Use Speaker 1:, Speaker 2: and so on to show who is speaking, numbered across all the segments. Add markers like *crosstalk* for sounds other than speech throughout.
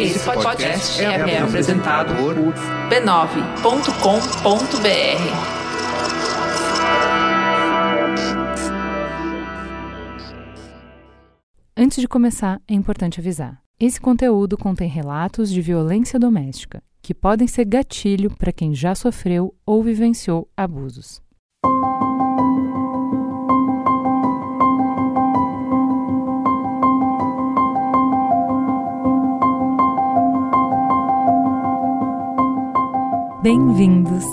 Speaker 1: Esse podcast é, é apresentado por b9.com.br.
Speaker 2: Antes de começar, é importante avisar. Esse conteúdo contém relatos de violência doméstica, que podem ser gatilho para quem já sofreu ou vivenciou abusos. Bem-vindos!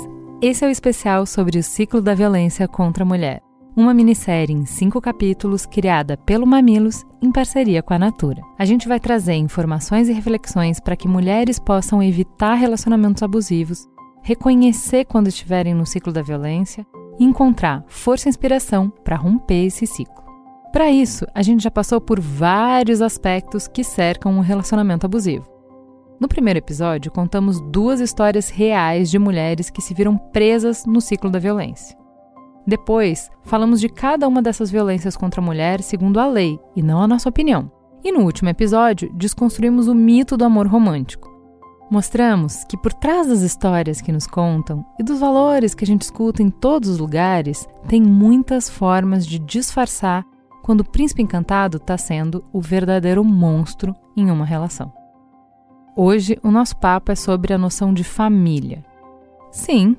Speaker 2: Esse é o especial sobre o ciclo da violência contra a mulher, uma minissérie em cinco capítulos criada pelo Mamilos em parceria com a Natura. A gente vai trazer informações e reflexões para que mulheres possam evitar relacionamentos abusivos, reconhecer quando estiverem no ciclo da violência e encontrar força e inspiração para romper esse ciclo. Para isso, a gente já passou por vários aspectos que cercam um relacionamento abusivo. No primeiro episódio, contamos duas histórias reais de mulheres que se viram presas no ciclo da violência. Depois, falamos de cada uma dessas violências contra a mulher segundo a lei e não a nossa opinião. E no último episódio, desconstruímos o mito do amor romântico. Mostramos que por trás das histórias que nos contam e dos valores que a gente escuta em todos os lugares, tem muitas formas de disfarçar quando o príncipe encantado está sendo o verdadeiro monstro em uma relação. Hoje o nosso papo é sobre a noção de família. Sim,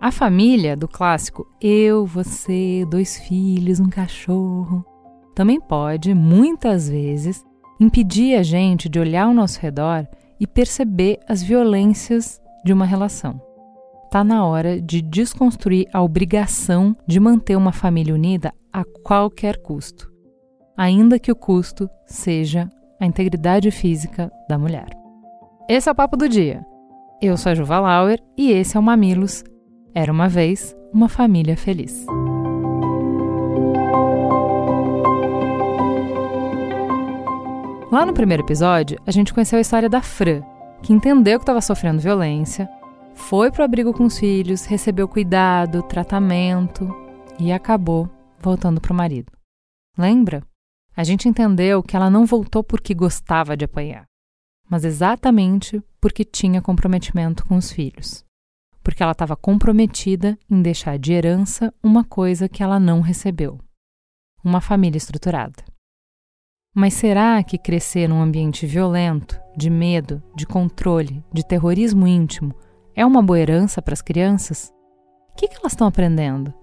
Speaker 2: a família do clássico eu, você, dois filhos, um cachorro também pode, muitas vezes, impedir a gente de olhar ao nosso redor e perceber as violências de uma relação. Está na hora de desconstruir a obrigação de manter uma família unida a qualquer custo, ainda que o custo seja a integridade física da mulher. Esse é o Papo do Dia. Eu sou a Juva Lauer e esse é o Mamilos. Era uma vez uma família feliz. Lá no primeiro episódio, a gente conheceu a história da Fran, que entendeu que estava sofrendo violência, foi para o abrigo com os filhos, recebeu cuidado, tratamento e acabou voltando para o marido. Lembra? A gente entendeu que ela não voltou porque gostava de apanhar mas exatamente porque tinha comprometimento com os filhos. Porque ela estava comprometida em deixar de herança uma coisa que ela não recebeu: uma família estruturada. Mas será que crescer num ambiente violento, de medo, de controle, de terrorismo íntimo é uma boa herança para as crianças? O que, que elas estão aprendendo?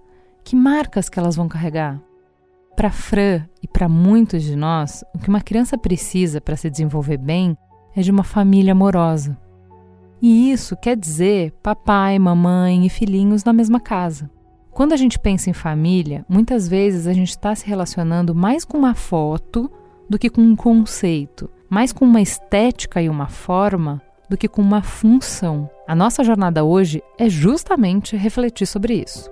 Speaker 2: Que marcas que elas vão carregar? Para Fran e para muitos de nós, o que uma criança precisa para se desenvolver bem é de uma família amorosa. E isso quer dizer papai, mamãe e filhinhos na mesma casa. Quando a gente pensa em família, muitas vezes a gente está se relacionando mais com uma foto do que com um conceito, mais com uma estética e uma forma do que com uma função. A nossa jornada hoje é justamente refletir sobre isso.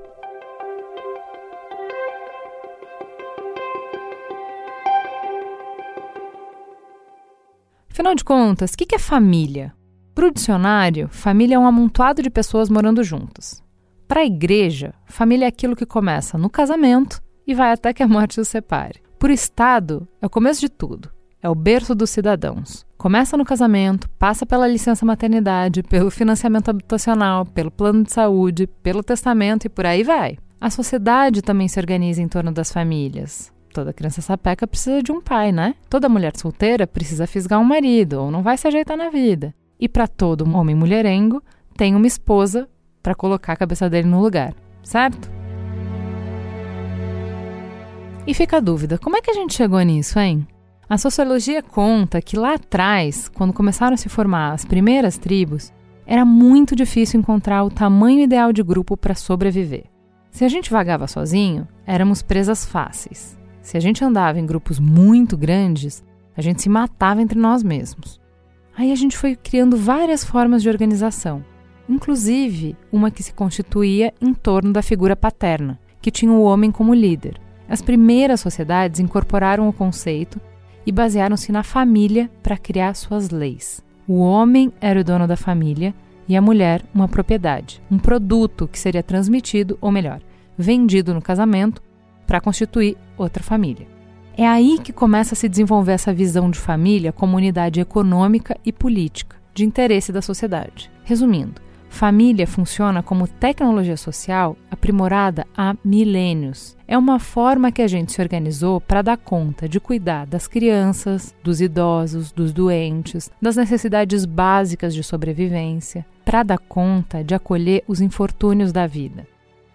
Speaker 2: Afinal de contas, o que é família? Para o dicionário, família é um amontoado de pessoas morando juntas. Para a igreja, família é aquilo que começa no casamento e vai até que a morte os separe. Por Estado, é o começo de tudo. É o berço dos cidadãos. Começa no casamento, passa pela licença maternidade, pelo financiamento habitacional, pelo plano de saúde, pelo testamento e por aí vai. A sociedade também se organiza em torno das famílias. Toda criança sapeca precisa de um pai, né? Toda mulher solteira precisa fisgar um marido ou não vai se ajeitar na vida. E para todo homem mulherengo, tem uma esposa para colocar a cabeça dele no lugar, certo? E fica a dúvida, como é que a gente chegou nisso, hein? A sociologia conta que lá atrás, quando começaram a se formar as primeiras tribos, era muito difícil encontrar o tamanho ideal de grupo para sobreviver. Se a gente vagava sozinho, éramos presas fáceis. Se a gente andava em grupos muito grandes, a gente se matava entre nós mesmos. Aí a gente foi criando várias formas de organização, inclusive uma que se constituía em torno da figura paterna, que tinha o homem como líder. As primeiras sociedades incorporaram o conceito e basearam-se na família para criar suas leis. O homem era o dono da família e a mulher uma propriedade, um produto que seria transmitido, ou melhor, vendido no casamento para constituir outra família. É aí que começa a se desenvolver essa visão de família como unidade econômica e política, de interesse da sociedade. Resumindo, família funciona como tecnologia social aprimorada há milênios. É uma forma que a gente se organizou para dar conta de cuidar das crianças, dos idosos, dos doentes, das necessidades básicas de sobrevivência, para dar conta de acolher os infortúnios da vida.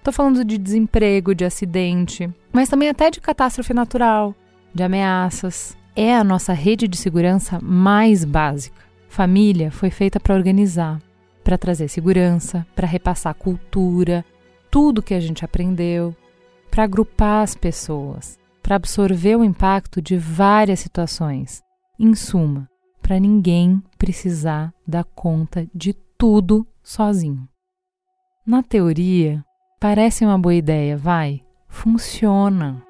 Speaker 2: Estou falando de desemprego, de acidente, mas também até de catástrofe natural, de ameaças. É a nossa rede de segurança mais básica. Família foi feita para organizar, para trazer segurança, para repassar cultura, tudo que a gente aprendeu, para agrupar as pessoas, para absorver o impacto de várias situações. Em suma, para ninguém precisar dar conta de tudo sozinho. Na teoria, parece uma boa ideia, vai? Funciona.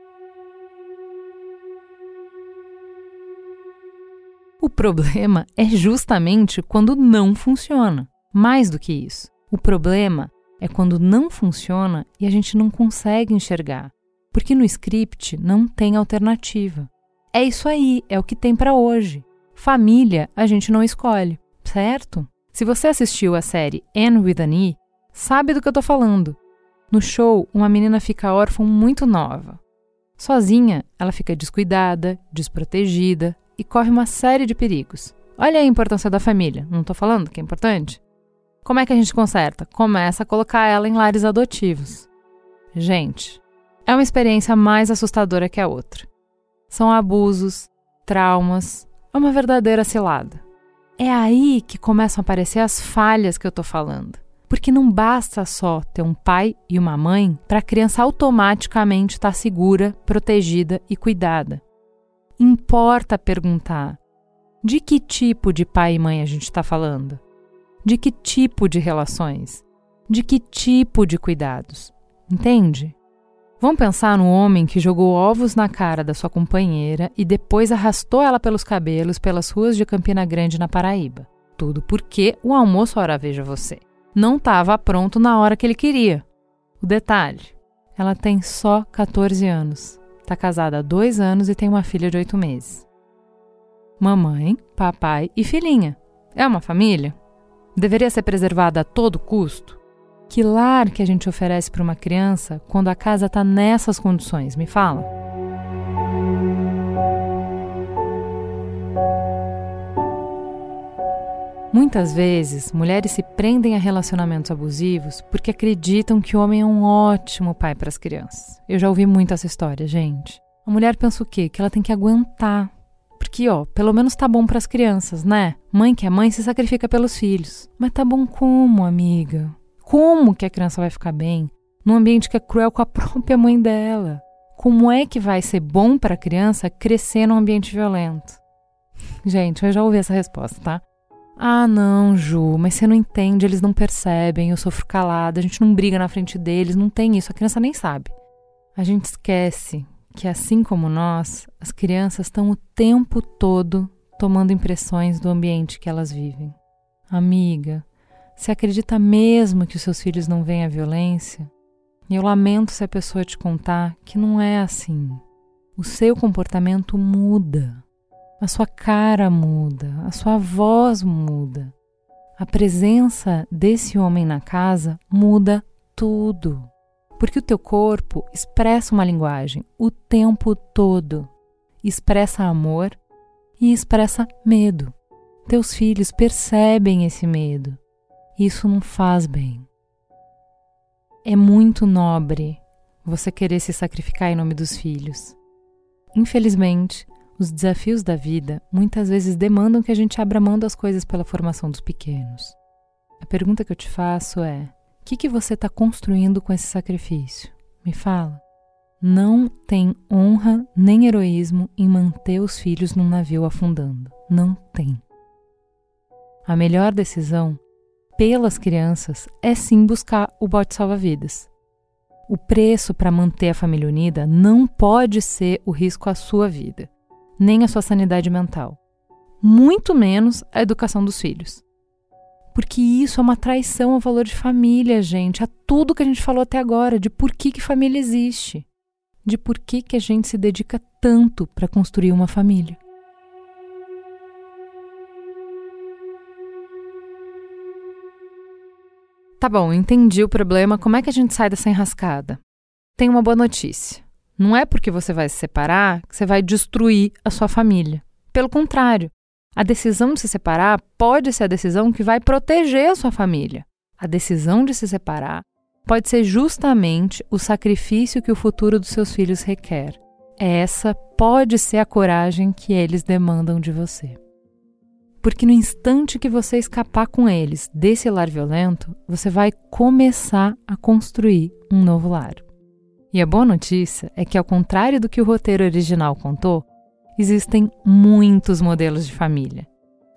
Speaker 2: O problema é justamente quando não funciona. Mais do que isso, o problema é quando não funciona e a gente não consegue enxergar, porque no script não tem alternativa. É isso aí, é o que tem para hoje. Família a gente não escolhe, certo? Se você assistiu a série Anne with an E, sabe do que eu tô falando. No show, uma menina fica órfã muito nova. Sozinha, ela fica descuidada, desprotegida e corre uma série de perigos. Olha a importância da família, não tô falando que é importante? Como é que a gente conserta? Começa a colocar ela em lares adotivos. Gente, é uma experiência mais assustadora que a outra. São abusos, traumas, é uma verdadeira cilada. É aí que começam a aparecer as falhas que eu tô falando. Porque não basta só ter um pai e uma mãe para a criança automaticamente estar tá segura, protegida e cuidada. Importa perguntar: de que tipo de pai e mãe a gente está falando? De que tipo de relações? De que tipo de cuidados? Entende? Vamos pensar no homem que jogou ovos na cara da sua companheira e depois arrastou ela pelos cabelos pelas ruas de Campina Grande, na Paraíba. Tudo porque o almoço, ora veja você, não estava pronto na hora que ele queria. O detalhe: ela tem só 14 anos, está casada há dois anos e tem uma filha de oito meses. Mamãe, papai e filhinha. É uma família? Deveria ser preservada a todo custo? Que lar que a gente oferece para uma criança quando a casa está nessas condições? Me fala. Muitas vezes, mulheres se prendem a relacionamentos abusivos porque acreditam que o homem é um ótimo pai para as crianças. Eu já ouvi muito essa história, gente. A mulher pensa o quê? Que ela tem que aguentar. Porque, ó, pelo menos tá bom para as crianças, né? Mãe que é mãe se sacrifica pelos filhos. Mas tá bom como, amiga? Como que a criança vai ficar bem num ambiente que é cruel com a *laughs* própria mãe dela? Como é que vai ser bom para a criança crescer num ambiente violento? Gente, eu já ouvi essa resposta, tá? Ah, não, Ju, mas você não entende, eles não percebem, eu sofro calada, a gente não briga na frente deles, não tem isso, a criança nem sabe. A gente esquece que, assim como nós, as crianças estão o tempo todo tomando impressões do ambiente que elas vivem. Amiga, você acredita mesmo que os seus filhos não veem a violência? E eu lamento se a pessoa te contar que não é assim. O seu comportamento muda. A sua cara muda, a sua voz muda. A presença desse homem na casa muda tudo. Porque o teu corpo expressa uma linguagem o tempo todo. Expressa amor e expressa medo. Teus filhos percebem esse medo isso não faz bem. É muito nobre você querer se sacrificar em nome dos filhos. Infelizmente, os desafios da vida muitas vezes demandam que a gente abra mão das coisas pela formação dos pequenos. A pergunta que eu te faço é: o que, que você está construindo com esse sacrifício? Me fala. Não tem honra nem heroísmo em manter os filhos num navio afundando. Não tem. A melhor decisão pelas crianças é sim buscar o bote salva-vidas. O preço para manter a família unida não pode ser o risco à sua vida, nem à sua sanidade mental, muito menos a educação dos filhos. Porque isso é uma traição ao valor de família, gente, a tudo que a gente falou até agora, de por que, que família existe. de por que, que a gente se dedica tanto para construir uma família. Tá bom, entendi o problema. Como é que a gente sai dessa enrascada? Tem uma boa notícia. Não é porque você vai se separar que você vai destruir a sua família. Pelo contrário, a decisão de se separar pode ser a decisão que vai proteger a sua família. A decisão de se separar pode ser justamente o sacrifício que o futuro dos seus filhos requer. Essa pode ser a coragem que eles demandam de você. Porque no instante que você escapar com eles desse lar violento, você vai começar a construir um novo lar. E a boa notícia é que, ao contrário do que o roteiro original contou, existem muitos modelos de família.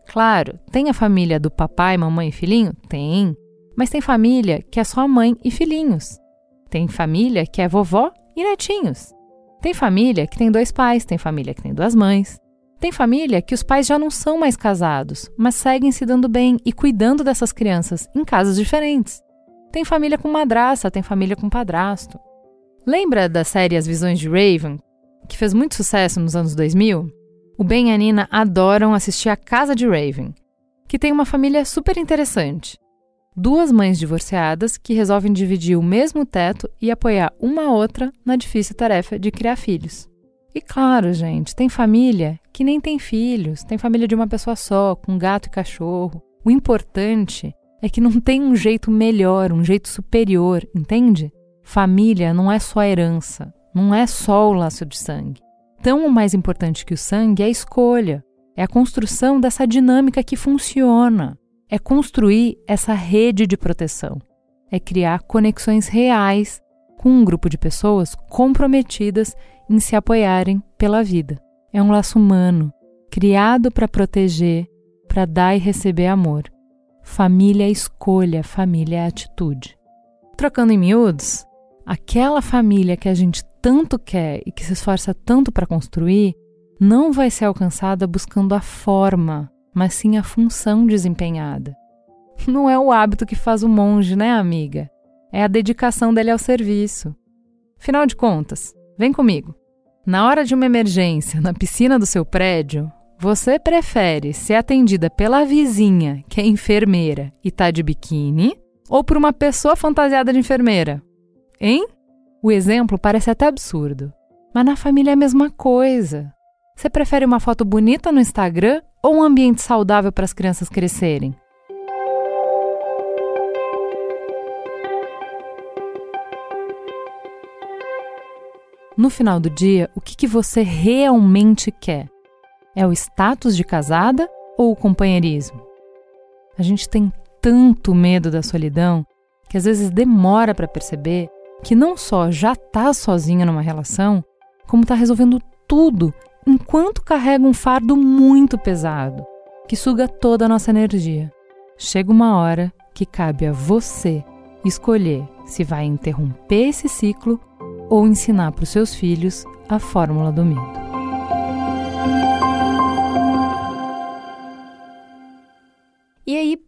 Speaker 2: Claro, tem a família do papai, mamãe e filhinho? Tem. Mas tem família que é só mãe e filhinhos. Tem família que é vovó e netinhos. Tem família que tem dois pais, tem família que tem duas mães. Tem família que os pais já não são mais casados, mas seguem se dando bem e cuidando dessas crianças em casas diferentes. Tem família com madraça, tem família com padrasto. Lembra da série As Visões de Raven, que fez muito sucesso nos anos 2000? O Ben e a Nina adoram assistir a Casa de Raven, que tem uma família super interessante. Duas mães divorciadas que resolvem dividir o mesmo teto e apoiar uma outra na difícil tarefa de criar filhos. E claro, gente, tem família que nem tem filhos, tem família de uma pessoa só, com gato e cachorro. O importante é que não tem um jeito melhor, um jeito superior, entende? Família não é só herança, não é só o laço de sangue. Tão mais importante que o sangue é a escolha, é a construção dessa dinâmica que funciona, é construir essa rede de proteção, é criar conexões reais com um grupo de pessoas comprometidas em se apoiarem pela vida. É um laço humano, criado para proteger, para dar e receber amor. Família é escolha, família é atitude. Trocando em miúdos, aquela família que a gente tanto quer e que se esforça tanto para construir não vai ser alcançada buscando a forma, mas sim a função desempenhada. Não é o hábito que faz o monge, né, amiga? É a dedicação dele ao serviço. Afinal de contas, Vem comigo. Na hora de uma emergência na piscina do seu prédio, você prefere ser atendida pela vizinha, que é enfermeira e tá de biquíni, ou por uma pessoa fantasiada de enfermeira? Hein? O exemplo parece até absurdo, mas na família é a mesma coisa. Você prefere uma foto bonita no Instagram ou um ambiente saudável para as crianças crescerem? No final do dia, o que, que você realmente quer? É o status de casada ou o companheirismo? A gente tem tanto medo da solidão que às vezes demora para perceber que não só já está sozinha numa relação, como está resolvendo tudo enquanto carrega um fardo muito pesado que suga toda a nossa energia. Chega uma hora que cabe a você escolher se vai interromper esse ciclo ou ensinar para os seus filhos a fórmula do medo.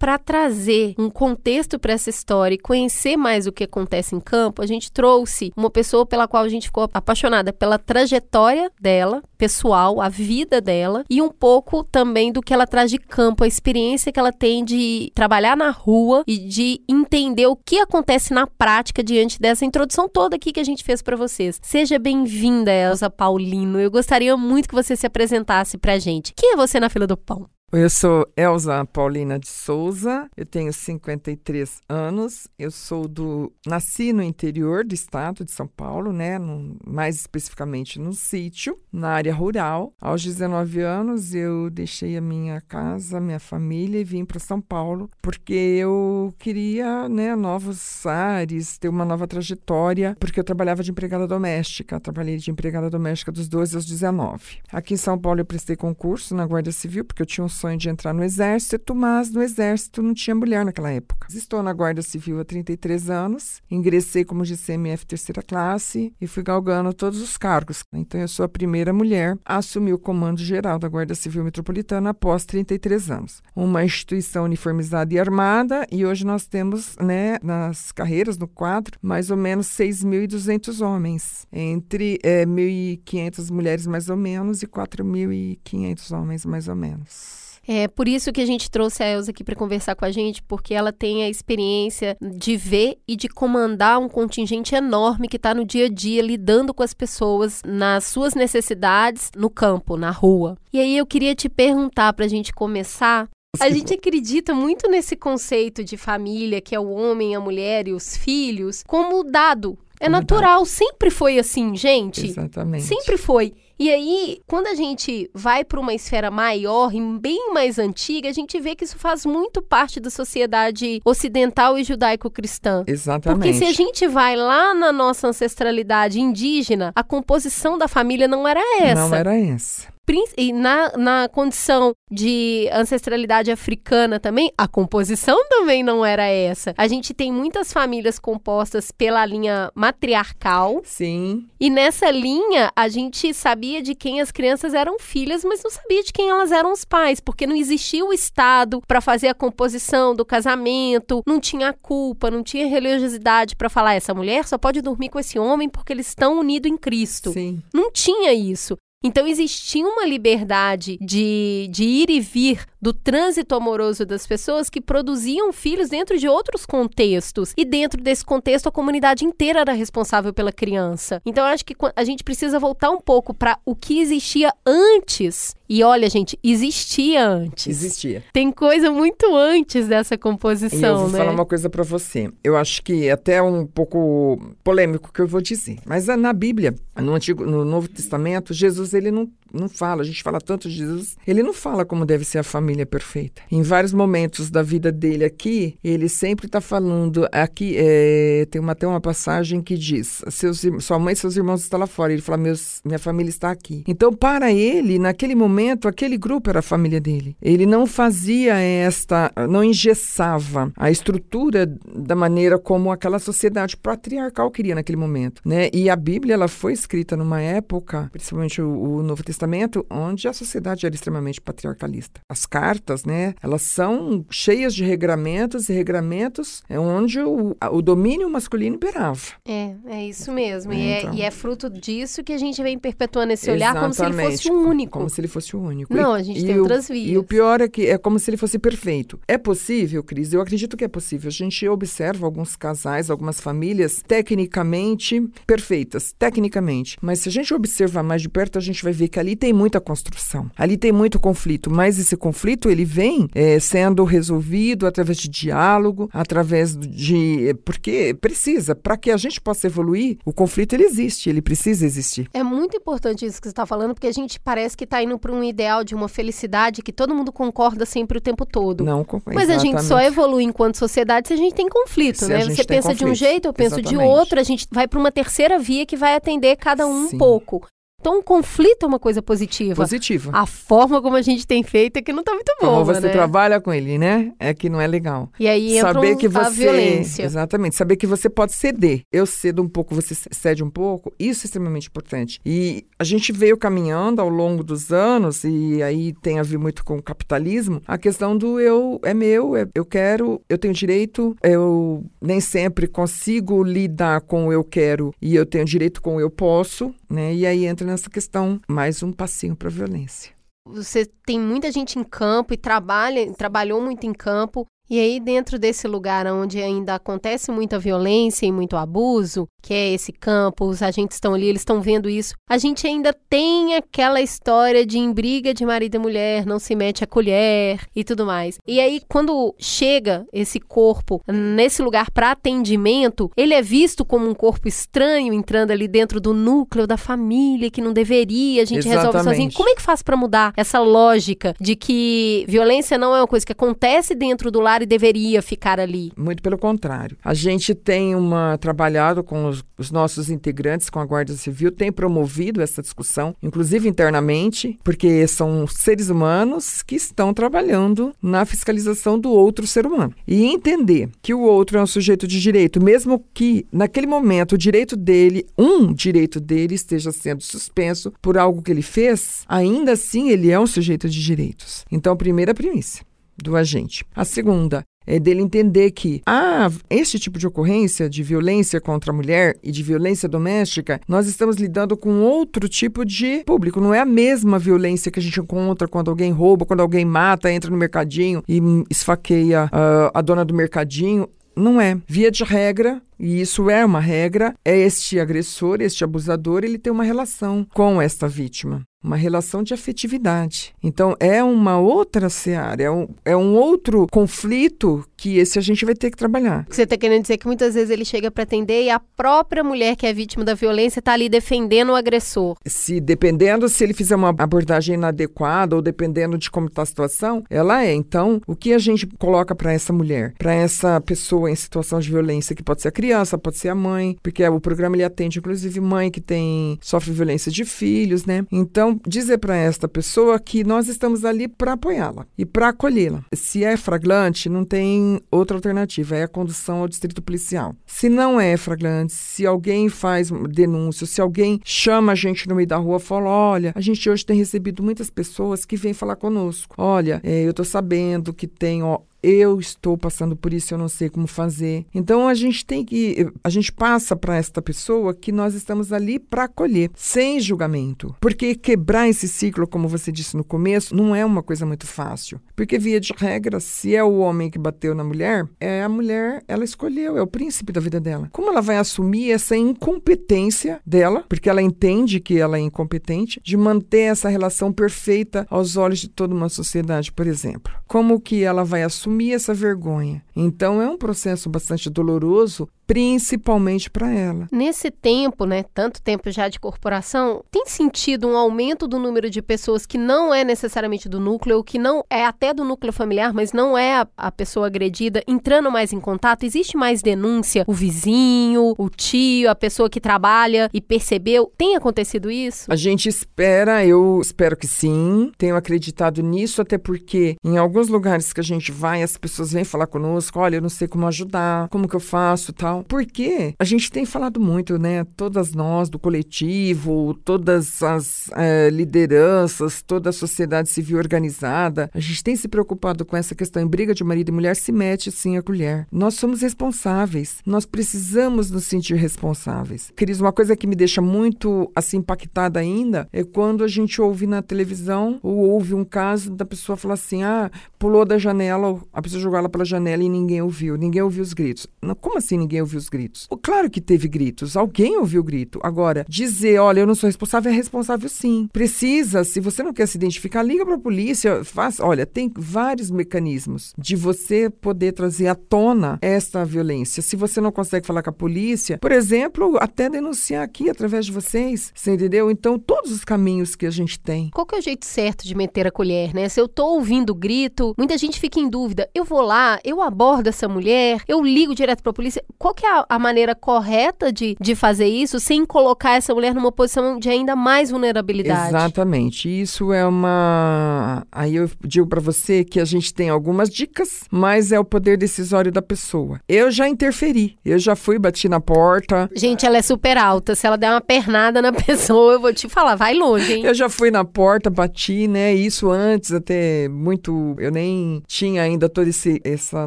Speaker 3: Para trazer um contexto para essa história e conhecer mais o que acontece em campo, a gente trouxe uma pessoa pela qual a gente ficou apaixonada pela trajetória dela, pessoal, a vida dela e um pouco também do que ela traz de campo, a experiência que ela tem de trabalhar na rua e de entender o que acontece na prática diante dessa introdução toda aqui que a gente fez para vocês. Seja bem-vinda, Elza Paulino. Eu gostaria muito que você se apresentasse pra gente. Quem é você na fila do pão?
Speaker 4: Eu sou Elza Paulina de Souza, eu tenho 53 anos, eu sou do. Nasci no interior do estado de São Paulo, né? No, mais especificamente no sítio, na área rural. Aos 19 anos, eu deixei a minha casa, minha família e vim para São Paulo, porque eu queria, né, novos ares, ter uma nova trajetória, porque eu trabalhava de empregada doméstica. Trabalhei de empregada doméstica dos 12 aos 19. Aqui em São Paulo, eu prestei concurso na Guarda Civil, porque eu tinha um sonho de entrar no exército, mas no exército não tinha mulher naquela época. Estou na Guarda Civil há 33 anos, ingressei como GCMF terceira classe e fui galgando todos os cargos. Então eu sou a primeira mulher a assumir o comando geral da Guarda Civil Metropolitana após 33 anos. Uma instituição uniformizada e armada e hoje nós temos, né, nas carreiras, no quadro, mais ou menos 6.200 homens, entre é, 1.500 mulheres mais ou menos e 4.500 homens mais ou menos.
Speaker 3: É por isso que a gente trouxe a Elza aqui para conversar com a gente, porque ela tem a experiência de ver e de comandar um contingente enorme que está no dia a dia lidando com as pessoas nas suas necessidades no campo, na rua. E aí eu queria te perguntar para a gente começar a gente acredita muito nesse conceito de família, que é o homem, a mulher e os filhos, como dado. É natural, sempre foi assim, gente.
Speaker 4: Exatamente.
Speaker 3: Sempre foi. E aí, quando a gente vai para uma esfera maior e bem mais antiga, a gente vê que isso faz muito parte da sociedade ocidental e judaico-cristã.
Speaker 4: Exatamente.
Speaker 3: Porque se a gente vai lá na nossa ancestralidade indígena, a composição da família não era essa.
Speaker 4: Não era essa.
Speaker 3: E na, na condição de ancestralidade africana também, a composição *laughs* também não era essa. A gente tem muitas famílias compostas pela linha matriarcal.
Speaker 4: Sim.
Speaker 3: E nessa linha, a gente sabia de quem as crianças eram filhas, mas não sabia de quem elas eram os pais, porque não existia o Estado para fazer a composição do casamento, não tinha culpa, não tinha religiosidade para falar essa mulher só pode dormir com esse homem porque eles estão unidos em Cristo.
Speaker 4: Sim.
Speaker 3: Não tinha isso. Então existia uma liberdade de, de ir e vir do trânsito amoroso das pessoas que produziam filhos dentro de outros contextos. E dentro desse contexto, a comunidade inteira era responsável pela criança. Então eu acho que a gente precisa voltar um pouco para o que existia antes. E olha, gente, existia antes.
Speaker 4: Existia.
Speaker 3: Tem coisa muito antes dessa composição,
Speaker 4: e eu vou
Speaker 3: né?
Speaker 4: falar uma coisa para você. Eu acho que é até um pouco polêmico que eu vou dizer. Mas na Bíblia, no Antigo, no Novo Testamento, Jesus ele não não fala, a gente fala tanto de Jesus, ele não fala como deve ser a família perfeita. Em vários momentos da vida dele aqui, ele sempre está falando, aqui é, tem uma, até uma passagem que diz, seus, sua mãe e seus irmãos estão lá fora, ele fala, Meus, minha família está aqui. Então, para ele, naquele momento, aquele grupo era a família dele. Ele não fazia esta, não engessava a estrutura da maneira como aquela sociedade patriarcal queria naquele momento, né? E a Bíblia, ela foi escrita numa época, principalmente o, o Novo Testamento, Testamento, onde a sociedade era extremamente patriarcalista. As cartas, né, elas são cheias de regramentos e regramentos é onde o, o domínio masculino imperava.
Speaker 3: É, é isso mesmo. É, e, então. é, e, é, fruto disso que a gente vem perpetuando esse olhar Exatamente. como se ele fosse o único.
Speaker 4: Como se ele fosse o único.
Speaker 3: Não, a gente e tem outras vias.
Speaker 4: E o pior é que é como se ele fosse perfeito. É possível, Cris? Eu acredito que é possível. A gente observa alguns casais, algumas famílias tecnicamente perfeitas, tecnicamente. Mas se a gente observar mais de perto, a gente vai ver que ali tem muita construção, ali tem muito conflito, mas esse conflito ele vem é, sendo resolvido através de diálogo, através de porque precisa para que a gente possa evoluir. O conflito ele existe, ele precisa existir.
Speaker 3: É muito importante isso que você está falando, porque a gente parece que está indo para um ideal de uma felicidade que todo mundo concorda sempre o tempo todo.
Speaker 4: Não,
Speaker 3: mas a gente só evolui enquanto sociedade se a gente tem conflito,
Speaker 4: se
Speaker 3: né? Você pensa
Speaker 4: conflito.
Speaker 3: de um jeito, eu penso
Speaker 4: exatamente.
Speaker 3: de outro, a gente vai para uma terceira via que vai atender cada um
Speaker 4: Sim.
Speaker 3: um pouco. Então, um conflito é uma coisa positiva.
Speaker 4: Positiva.
Speaker 3: A forma como a gente tem feito é que não está muito boa,
Speaker 4: Como você
Speaker 3: né?
Speaker 4: trabalha com ele, né? É que não é legal.
Speaker 3: E aí entra
Speaker 4: saber
Speaker 3: um,
Speaker 4: que você,
Speaker 3: a violência.
Speaker 4: Exatamente. Saber que você pode ceder. Eu cedo um pouco, você cede um pouco. Isso é extremamente importante. E a gente veio caminhando ao longo dos anos, e aí tem a ver muito com o capitalismo, a questão do eu é meu, é, eu quero, eu tenho direito, eu nem sempre consigo lidar com o eu quero e eu tenho direito com o eu posso, né? E aí entra nessa questão mais um passinho para a violência.
Speaker 3: Você tem muita gente em campo e trabalha, trabalhou muito em campo. E aí, dentro desse lugar onde ainda acontece muita violência e muito abuso, que é esse campo, os agentes estão ali, eles estão vendo isso, a gente ainda tem aquela história de em briga de marido e mulher, não se mete a colher e tudo mais. E aí, quando chega esse corpo nesse lugar para atendimento, ele é visto como um corpo estranho entrando ali dentro do núcleo da família, que não deveria, a gente
Speaker 4: Exatamente.
Speaker 3: resolve sozinho. Como é que faz para mudar essa lógica de que violência não é uma coisa que acontece dentro do lar? E deveria ficar ali.
Speaker 4: Muito pelo contrário. A gente tem uma trabalhado com os, os nossos integrantes, com a Guarda Civil, tem promovido essa discussão, inclusive internamente, porque são seres humanos que estão trabalhando na fiscalização do outro ser humano. E entender que o outro é um sujeito de direito, mesmo que naquele momento o direito dele, um direito dele esteja sendo suspenso por algo que ele fez, ainda assim ele é um sujeito de direitos. Então, primeira premissa do agente. A segunda é dele entender que, ah, este tipo de ocorrência de violência contra a mulher e de violência doméstica, nós estamos lidando com outro tipo de público. Não é a mesma violência que a gente encontra quando alguém rouba, quando alguém mata, entra no mercadinho e esfaqueia uh, a dona do mercadinho. Não é. Via de regra, e isso é uma regra, é este agressor, este abusador, ele tem uma relação com esta vítima uma relação de afetividade. Então, é uma outra seara, é um, é um outro conflito que esse a gente vai ter que trabalhar.
Speaker 3: Você está querendo dizer que muitas vezes ele chega para atender e a própria mulher que é vítima da violência está ali defendendo o agressor.
Speaker 4: Se dependendo se ele fizer uma abordagem inadequada ou dependendo de como está a situação, ela é. Então, o que a gente coloca para essa mulher, para essa pessoa em situação de violência, que pode ser a criança, pode ser a mãe, porque o programa ele atende inclusive mãe que tem sofre violência de filhos, né? Então, dizer para esta pessoa que nós estamos ali para apoiá-la e para acolhê-la. Se é flagrante, não tem outra alternativa, é a condução ao distrito policial. Se não é flagrante, se alguém faz denúncia, se alguém chama a gente no meio da rua fala: olha, a gente hoje tem recebido muitas pessoas que vêm falar conosco. Olha, é, eu estou sabendo que tem ó, eu estou passando por isso, eu não sei como fazer. Então a gente tem que, a gente passa para esta pessoa que nós estamos ali para acolher, sem julgamento. Porque quebrar esse ciclo, como você disse no começo, não é uma coisa muito fácil. Porque via de regra, se é o homem que bateu na mulher, é a mulher, ela escolheu, é o príncipe da vida dela. Como ela vai assumir essa incompetência dela, porque ela entende que ela é incompetente, de manter essa relação perfeita aos olhos de toda uma sociedade, por exemplo? Como que ela vai assumir assumir essa vergonha. Então é um processo bastante doloroso principalmente para ela.
Speaker 3: Nesse tempo, né, tanto tempo já de corporação, tem sentido um aumento do número de pessoas que não é necessariamente do núcleo, que não é até do núcleo familiar, mas não é a, a pessoa agredida, entrando mais em contato? Existe mais denúncia? O vizinho, o tio, a pessoa que trabalha e percebeu? Tem acontecido isso?
Speaker 4: A gente espera, eu espero que sim, tenho acreditado nisso, até porque em alguns lugares que a gente vai, as pessoas vêm falar conosco, olha, eu não sei como ajudar, como que eu faço, tal porque a gente tem falado muito, né? Todas nós do coletivo, todas as é, lideranças, toda a sociedade civil organizada, a gente tem se preocupado com essa questão. Em briga de marido e mulher se mete sim a colher. Nós somos responsáveis. Nós precisamos nos sentir responsáveis. Cris, uma coisa que me deixa muito assim impactada ainda é quando a gente ouve na televisão ou ouve um caso da pessoa falar assim: ah, pulou da janela, a pessoa jogou ela pela janela e ninguém ouviu, ninguém ouviu os gritos. Como assim ninguém ouviu os gritos? Claro que teve gritos, alguém ouviu o grito. Agora, dizer, olha, eu não sou responsável, é responsável sim. Precisa, se você não quer se identificar, liga para a polícia, faz. Olha, tem vários mecanismos de você poder trazer à tona esta violência. Se você não consegue falar com a polícia, por exemplo, até denunciar aqui através de vocês, você entendeu? Então, todos os caminhos que a gente tem.
Speaker 3: Qual que é o jeito certo de meter a colher, né? Se eu tô ouvindo grito, muita gente fica em dúvida. Eu vou lá, eu abordo essa mulher, eu ligo direto para a polícia. Qual que é a, a, maneira correta de, de fazer isso sem colocar essa mulher numa posição de ainda mais vulnerabilidade?
Speaker 4: Exatamente. Isso é uma. Aí eu digo para você que a gente tem algumas dicas, mas é o poder decisório da pessoa. Eu já interferi, eu já fui, bati na porta.
Speaker 3: Gente, ela é super alta. Se ela der uma pernada na *laughs* pessoa, eu vou te falar, vai longe, hein?
Speaker 4: Eu já fui na porta, bati, né? Isso antes, até muito. Eu nem tinha ainda toda esse, essa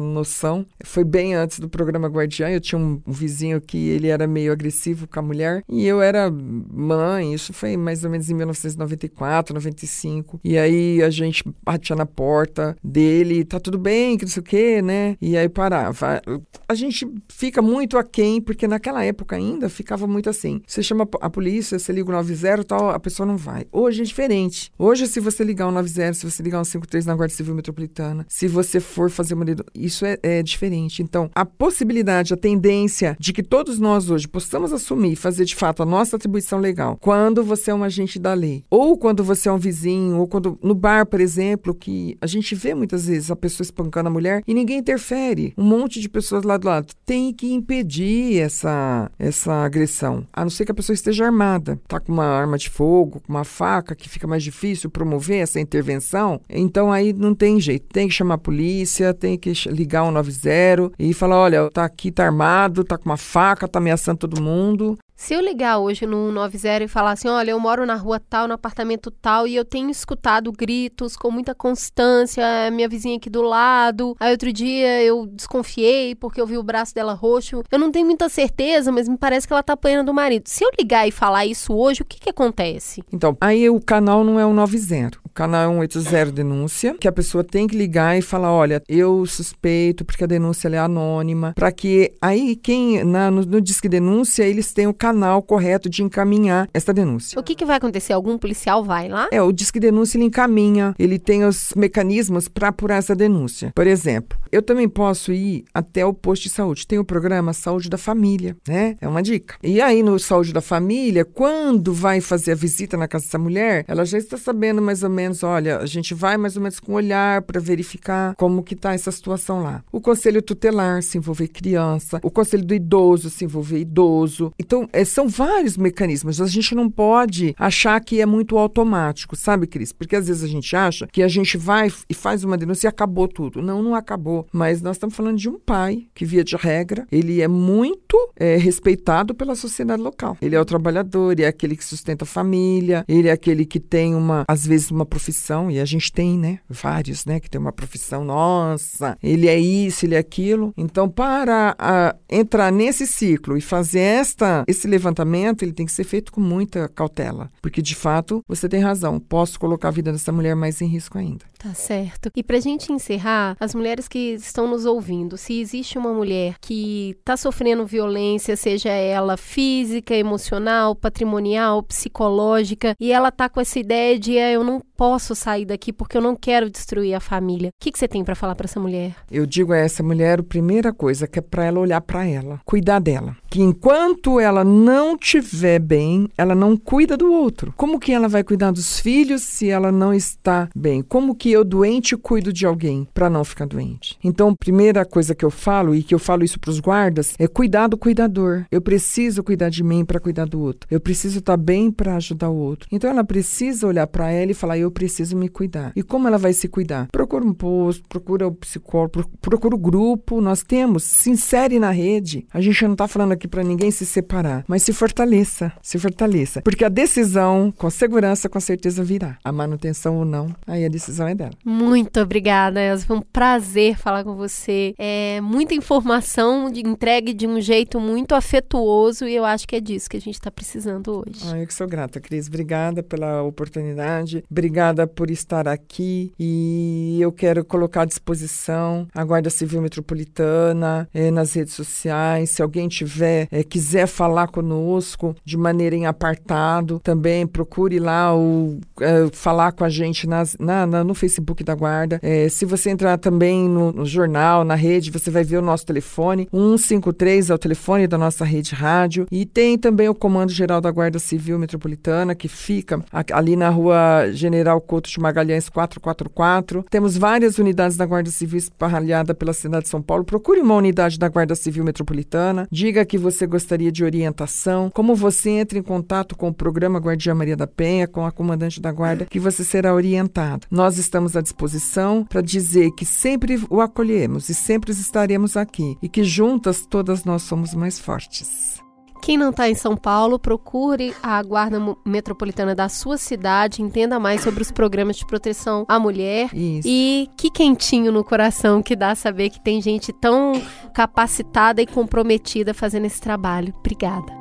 Speaker 4: noção. Foi bem antes do programa Guardiã. Eu tinha um, vizinho que ele era meio agressivo com a mulher e eu era mãe. Isso foi mais ou menos em 1994, 95. E aí a gente batia na porta dele, tá tudo bem, que não sei o quê, né? E aí parava. A gente fica muito aquém, porque naquela época ainda ficava muito assim. Você chama a polícia, você liga o 90 tal, a pessoa não vai. Hoje é diferente. Hoje, se você ligar o 90, se você ligar o 53 na Guarda Civil Metropolitana, se você for fazer uma. Isso é, é diferente. Então, a possibilidade de atender de que todos nós hoje possamos assumir fazer de fato a nossa atribuição legal, quando você é um agente da lei, ou quando você é um vizinho, ou quando no bar, por exemplo, que a gente vê muitas vezes a pessoa espancando a mulher e ninguém interfere, um monte de pessoas lá do lado, tem que impedir essa, essa agressão, a não ser que a pessoa esteja armada, tá com uma arma de fogo, com uma faca, que fica mais difícil promover essa intervenção, então aí não tem jeito, tem que chamar a polícia, tem que ligar 190 e falar, olha, tá aqui, tá armado, tá com uma faca, tá ameaçando todo mundo.
Speaker 3: Se eu ligar hoje no 190 e falar assim, olha, eu moro na rua tal, no apartamento tal, e eu tenho escutado gritos com muita constância, minha vizinha aqui do lado. Aí outro dia eu desconfiei porque eu vi o braço dela roxo. Eu não tenho muita certeza, mas me parece que ela tá apanhando do marido. Se eu ligar e falar isso hoje, o que que acontece?
Speaker 4: Então, aí o canal não é o 90. O canal é 180 denúncia, que a pessoa tem que ligar e falar, olha, eu suspeito porque a denúncia é anônima, para que aí quem na, no, no Disque Denúncia eles tenham o canal canal correto de encaminhar essa denúncia.
Speaker 3: O que, que vai acontecer? Algum policial vai lá?
Speaker 4: É, o Disque Denúncia ele encaminha, ele tem os mecanismos para apurar essa denúncia. Por exemplo, eu também posso ir até o posto de saúde. Tem o programa Saúde da Família, né? É uma dica. E aí no Saúde da Família, quando vai fazer a visita na casa dessa mulher, ela já está sabendo mais ou menos, olha, a gente vai mais ou menos com um olhar para verificar como que está essa situação lá. O conselho tutelar se envolver criança, o conselho do idoso se envolver idoso. Então, é, são vários mecanismos. A gente não pode achar que é muito automático, sabe, Cris? Porque às vezes a gente acha que a gente vai e faz uma denúncia e acabou tudo. Não, não acabou. Mas nós estamos falando de um pai que, via de regra, ele é muito é, respeitado pela sociedade local. Ele é o trabalhador, ele é aquele que sustenta a família, ele é aquele que tem uma, às vezes, uma profissão, e a gente tem, né? Vários, né? Que tem uma profissão, nossa, ele é isso, ele é aquilo. Então, para a, entrar nesse ciclo e fazer esta, esse levantamento, ele tem que ser feito com muita cautela. Porque, de fato, você tem razão. Posso colocar a vida dessa mulher mais em risco ainda.
Speaker 3: Tá certo. E pra gente encerrar, as mulheres que estão nos ouvindo, se existe uma mulher que tá sofrendo violência, seja ela física, emocional, patrimonial, psicológica, e ela tá com essa ideia de ah, eu não posso sair daqui porque eu não quero destruir a família. O que, que você tem para falar para essa mulher?
Speaker 4: Eu digo a essa mulher a primeira coisa que é para ela olhar para ela, cuidar dela. Que enquanto ela não tiver bem, ela não cuida do outro. Como que ela vai cuidar dos filhos se ela não está bem? Como que eu doente cuido de alguém para não ficar doente? Então, primeira coisa que eu falo e que eu falo isso para os guardas é cuidar do cuidador. Eu preciso cuidar de mim para cuidar do outro. Eu preciso estar tá bem para ajudar o outro. Então ela precisa olhar para ela e falar: eu preciso me cuidar. E como ela vai se cuidar? Procura um posto, procura o psicólogo, procura o grupo. Nós temos, se insere na rede. A gente não está falando aqui para ninguém se separar, mas se fortaleça, se fortaleça, porque a decisão, com segurança, com certeza virá. A manutenção ou não, aí a decisão é dela.
Speaker 3: Muito obrigada, Elza. Foi um prazer falar com você. É muita informação de, entregue de um jeito muito afetuoso e eu acho que é disso que a gente está precisando hoje.
Speaker 4: Ah, eu que sou grata, Cris. Obrigada pela oportunidade. Obrigada por estar aqui e eu quero colocar à disposição a Guarda Civil Metropolitana é, nas redes sociais. Se alguém tiver, é, quiser falar conosco de maneira em apartado, também procure lá o, é, falar com a gente nas, na, na, no Facebook da Guarda. se você entrar também no, no, jornal, na rede, você vai ver o nosso telefone. 153 é o telefone da nossa rede rádio. E tem também o Comando Geral da Guarda Civil Metropolitana, que fica ali na rua General Couto de Magalhães 444. Temos várias unidades da Guarda Civil espalhada pela cidade de São Paulo. Procure uma unidade da Guarda Civil Metropolitana. Diga que você gostaria de orientação, como você entra em contato com o programa Guardia Maria da Penha, com a comandante da guarda, que você será orientado. Nós estamos à disposição para dizer que sempre o acolhemos e sempre estaremos aqui e que juntas todas nós somos mais fortes.
Speaker 3: Quem não está em São Paulo, procure a Guarda Metropolitana da sua cidade, entenda mais sobre os programas de proteção à mulher.
Speaker 4: Isso.
Speaker 3: E que quentinho no coração que dá saber que tem gente tão capacitada e comprometida fazendo esse trabalho. Obrigada.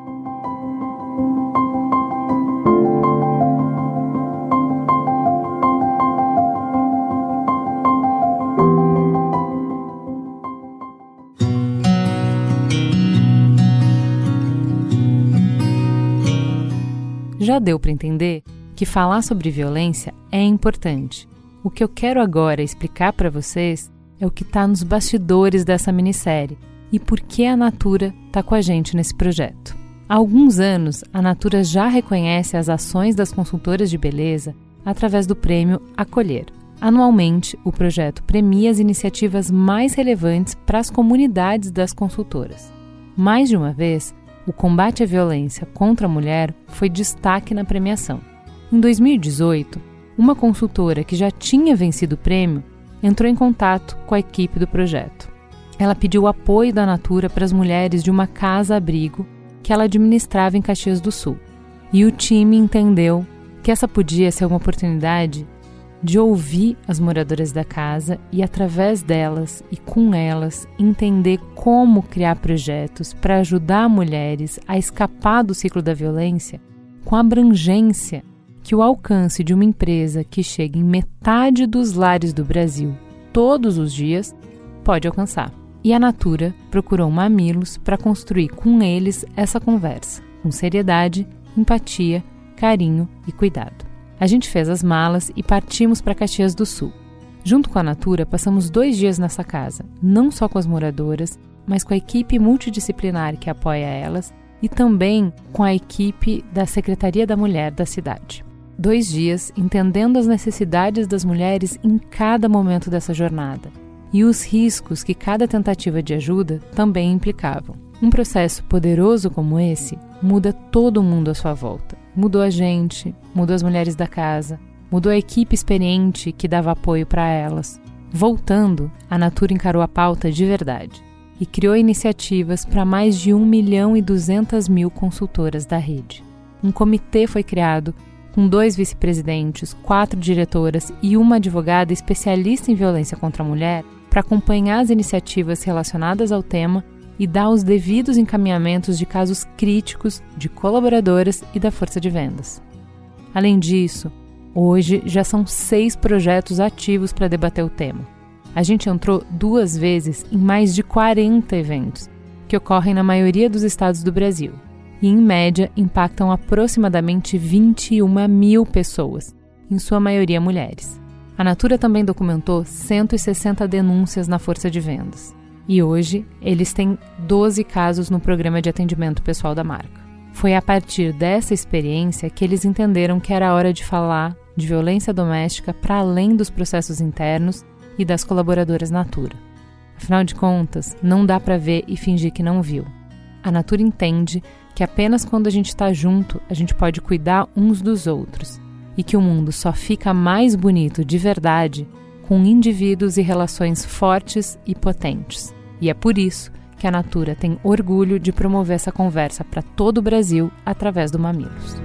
Speaker 2: Já deu para entender que falar sobre violência é importante. O que eu quero agora explicar para vocês é o que está nos bastidores dessa minissérie, e por que a Natura está com a gente nesse projeto. Há alguns anos, a Natura já reconhece as ações das consultoras de beleza através do prêmio Acolher. Anualmente, o projeto premia as iniciativas mais relevantes para as comunidades das consultoras. Mais de uma vez, o combate à violência contra a mulher foi destaque na premiação. Em 2018, uma consultora que já tinha vencido o prêmio entrou em contato com a equipe do projeto. Ela pediu apoio da Natura para as mulheres de uma casa-abrigo que ela administrava em Caxias do Sul. E o time entendeu que essa podia ser uma oportunidade de ouvir as moradoras da casa e, através delas e com elas, entender como criar projetos para ajudar mulheres a escapar do ciclo da violência com a abrangência que o alcance de uma empresa que chega em metade dos lares do Brasil todos os dias pode alcançar. E a Natura procurou Mamilos para construir com eles essa conversa, com seriedade, empatia, carinho e cuidado. A gente fez as malas e partimos para Caxias do Sul. Junto com a Natura, passamos dois dias nessa casa, não só com as moradoras, mas com a equipe multidisciplinar que apoia elas e também com a equipe da Secretaria da Mulher da cidade. Dois dias entendendo as necessidades das mulheres em cada momento dessa jornada e os riscos que cada tentativa de ajuda também implicavam. Um processo poderoso como esse muda todo mundo à sua volta. Mudou a gente, mudou as mulheres da casa, mudou a equipe experiente que dava apoio para elas. Voltando, a Natura encarou a pauta de verdade e criou iniciativas para mais de 1 milhão e 200 mil consultoras da rede. Um comitê foi criado com dois vice-presidentes, quatro diretoras e uma advogada especialista em violência contra a mulher para acompanhar as iniciativas relacionadas ao tema e dar os devidos encaminhamentos de casos críticos de colaboradoras e da força de vendas. Além disso, hoje já são seis projetos ativos para debater o tema. A gente entrou duas vezes em mais de 40 eventos, que ocorrem na maioria dos estados do Brasil, e em média impactam aproximadamente 21 mil pessoas, em sua maioria mulheres. A Natura também documentou 160 denúncias na força de vendas. E hoje eles têm 12 casos no programa de atendimento pessoal da marca. Foi a partir dessa experiência que eles entenderam que era hora de falar de violência doméstica para além dos processos internos e das colaboradoras Natura. Afinal de contas, não dá para ver e fingir que não viu. A Natura entende que apenas quando a gente está junto a gente pode cuidar uns dos outros e que o mundo só fica mais bonito de verdade com indivíduos e relações fortes e potentes. E é por isso que a Natura tem orgulho de promover essa conversa para todo o Brasil através do Mamilos.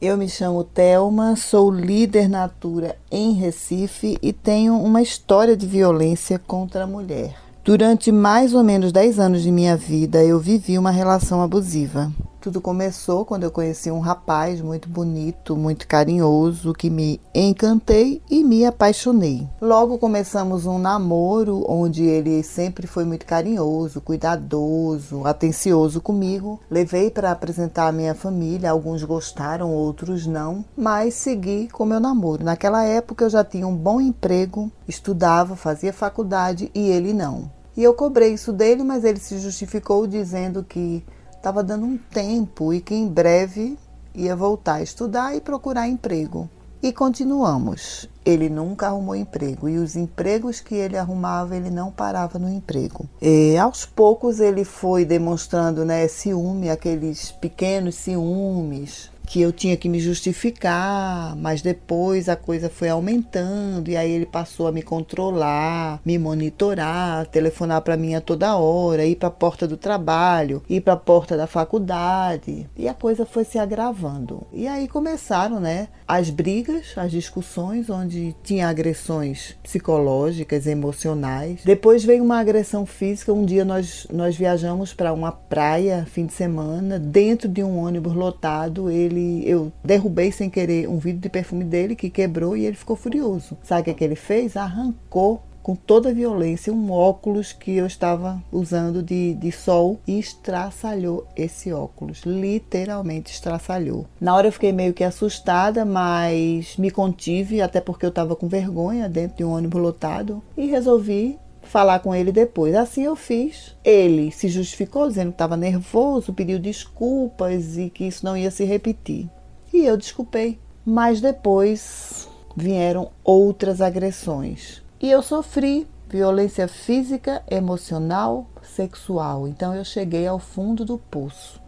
Speaker 5: Eu me chamo Telma, sou líder Natura em Recife e tenho uma história de violência contra a mulher. Durante mais ou menos 10 anos de minha vida, eu vivi uma relação abusiva. Tudo começou quando eu conheci um rapaz muito bonito, muito carinhoso, que me encantei e me apaixonei. Logo começamos um namoro onde ele sempre foi muito carinhoso, cuidadoso, atencioso comigo. Levei para apresentar a minha família, alguns gostaram, outros não, mas segui com meu namoro. Naquela época eu já tinha um bom emprego, estudava, fazia faculdade e ele não. E eu cobrei isso dele, mas ele se justificou dizendo que estava dando um tempo e que em breve ia voltar a estudar e procurar emprego. E continuamos. Ele nunca arrumou emprego e os empregos que ele arrumava, ele não parava no emprego. E aos poucos ele foi demonstrando né, ciúme, aqueles pequenos ciúmes, que eu tinha que me justificar, mas depois a coisa foi aumentando e aí ele passou a me controlar, me monitorar, telefonar para mim a toda hora, ir para a porta do trabalho, ir para a porta da faculdade e a coisa foi se agravando. E aí começaram, né, as brigas, as discussões onde tinha agressões psicológicas, emocionais. Depois veio uma agressão física. Um dia nós nós viajamos para uma praia fim de semana, dentro de um ônibus lotado, ele eu derrubei sem querer um vidro de perfume dele que quebrou e ele ficou furioso. Sabe o que, é que ele fez? Arrancou com toda a violência um óculos que eu estava usando de, de sol e estraçalhou esse óculos. Literalmente estraçalhou. Na hora eu fiquei meio que assustada, mas me contive, até porque eu estava com vergonha dentro de um ônibus lotado e resolvi falar com ele depois. Assim eu fiz. Ele se justificou dizendo que estava nervoso, pediu desculpas e que isso não ia se repetir. E eu desculpei. Mas depois vieram outras agressões. E eu sofri violência física, emocional, sexual. Então eu cheguei ao fundo do poço.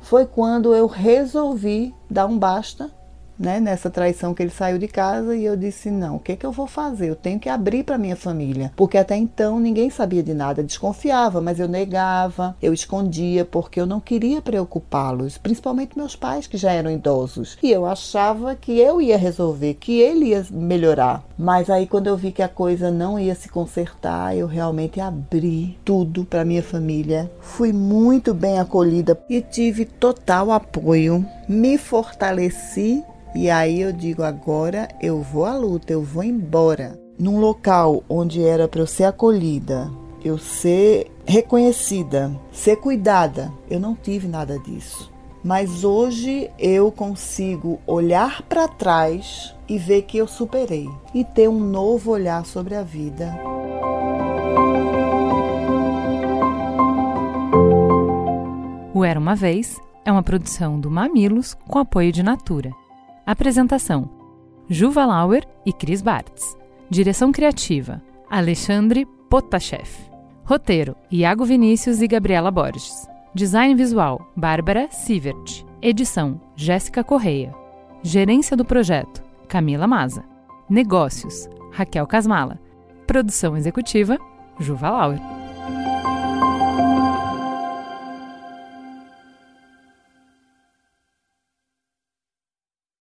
Speaker 5: Foi quando eu resolvi dar um basta né, nessa traição que ele saiu de casa e eu disse não, o que que eu vou fazer? Eu tenho que abrir para minha família, porque até então ninguém sabia de nada, desconfiava, mas eu negava, eu escondia porque eu não queria preocupá-los, principalmente meus pais que já eram idosos. E eu achava que eu ia resolver, que ele ia melhorar. Mas aí quando eu vi que a coisa não ia se consertar, eu realmente abri tudo para minha família. Fui muito bem acolhida e tive total apoio. Me fortaleci e aí eu digo: agora eu vou à luta, eu vou embora. Num local onde era para eu ser acolhida, eu ser reconhecida, ser cuidada, eu não tive nada disso. Mas hoje eu consigo olhar para trás e ver que eu superei e ter um novo olhar sobre a vida.
Speaker 2: O Era uma Vez é uma produção do Mamilos com apoio de Natura. Apresentação: Juva Lauer e Cris Bartz. Direção criativa: Alexandre Potashev. Roteiro: Iago Vinícius e Gabriela Borges. Design visual: Bárbara Sievert. Edição: Jéssica Correia. Gerência do projeto: Camila Maza. Negócios: Raquel Casmala. Produção executiva: Juva Lauer.